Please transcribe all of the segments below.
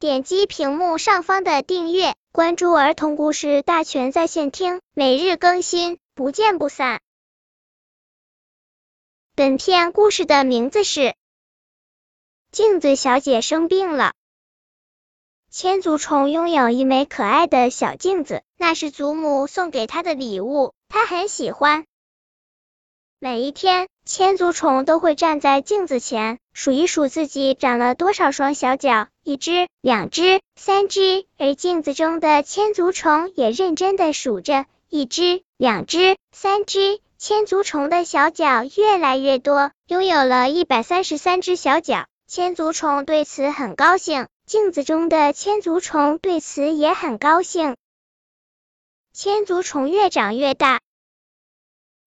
点击屏幕上方的订阅，关注儿童故事大全在线听，每日更新，不见不散。本片故事的名字是《镜子小姐生病了》。千足虫拥有一枚可爱的小镜子，那是祖母送给她的礼物，她很喜欢。每一天，千足虫都会站在镜子前，数一数自己长了多少双小脚，一只、两只、三只。而镜子中的千足虫也认真的数着，一只、两只、三只。千足虫的小脚越来越多，拥有了一百三十三只小脚。千足虫对此很高兴，镜子中的千足虫对此也很高兴。千足虫越长越大，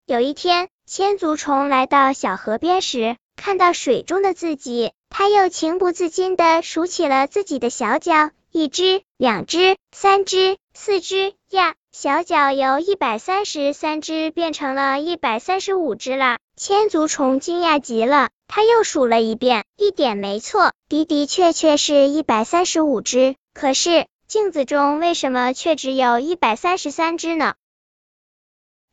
有一天。千足虫来到小河边时，看到水中的自己，他又情不自禁地数起了自己的小脚，一只、两只、三只、四只呀，小脚由一百三十三只变成了一百三十五只了。千足虫惊讶极了，他又数了一遍，一点没错，的的确确是一百三十五只。可是镜子中为什么却只有一百三十三只呢？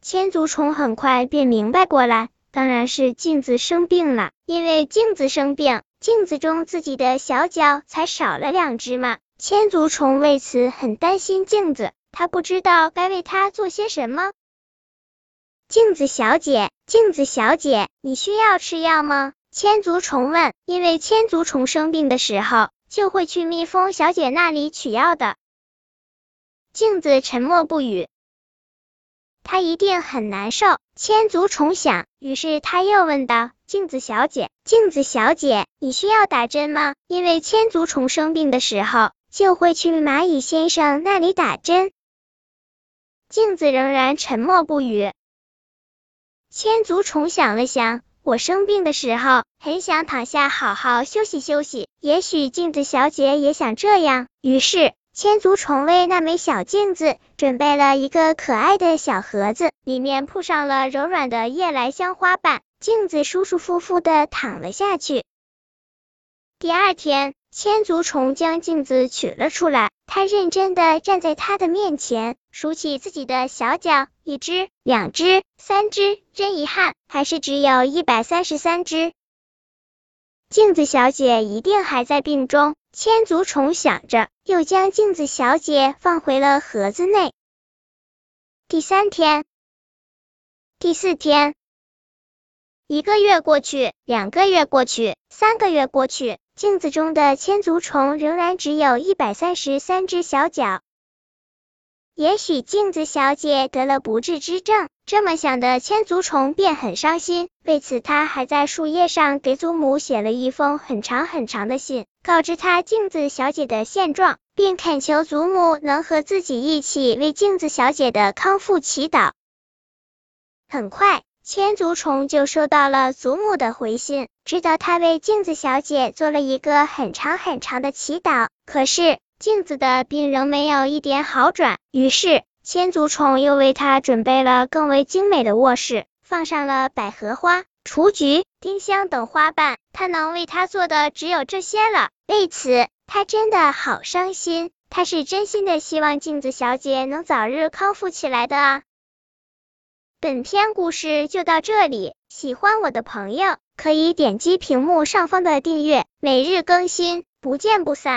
千足虫很快便明白过来，当然是镜子生病了。因为镜子生病，镜子中自己的小脚才少了两只嘛。千足虫为此很担心镜子，他不知道该为它做些什么。镜子小姐，镜子小姐，你需要吃药吗？千足虫问。因为千足虫生病的时候，就会去蜜蜂小姐那里取药的。镜子沉默不语。他一定很难受，千足虫想。于是他又问道：“镜子小姐，镜子小姐，你需要打针吗？”因为千足虫生病的时候，就会去蚂蚁先生那里打针。镜子仍然沉默不语。千足虫想了想，我生病的时候，很想躺下好好休息休息，也许镜子小姐也想这样。于是。千足虫为那枚小镜子准备了一个可爱的小盒子，里面铺上了柔软的夜来香花瓣，镜子舒舒服服的躺了下去。第二天，千足虫将镜子取了出来，他认真的站在他的面前，数起自己的小脚，一只、两只、三只，真遗憾，还是只有一百三十三只。镜子小姐一定还在病中。千足虫想着，又将镜子小姐放回了盒子内。第三天，第四天，一个月过去，两个月过去，三个月过去，镜子中的千足虫仍然只有一百三十三只小脚。也许镜子小姐得了不治之症，这么想的千足虫便很伤心。为此，他还在树叶上给祖母写了一封很长很长的信，告知他镜子小姐的现状，并恳求祖母能和自己一起为镜子小姐的康复祈祷。很快，千足虫就收到了祖母的回信，知道他为镜子小姐做了一个很长很长的祈祷。可是，镜子的病仍没有一点好转，于是千足虫又为他准备了更为精美的卧室，放上了百合花、雏菊、丁香等花瓣。他能为他做的只有这些了，为此他真的好伤心。他是真心的希望镜子小姐能早日康复起来的啊！本篇故事就到这里，喜欢我的朋友可以点击屏幕上方的订阅，每日更新，不见不散。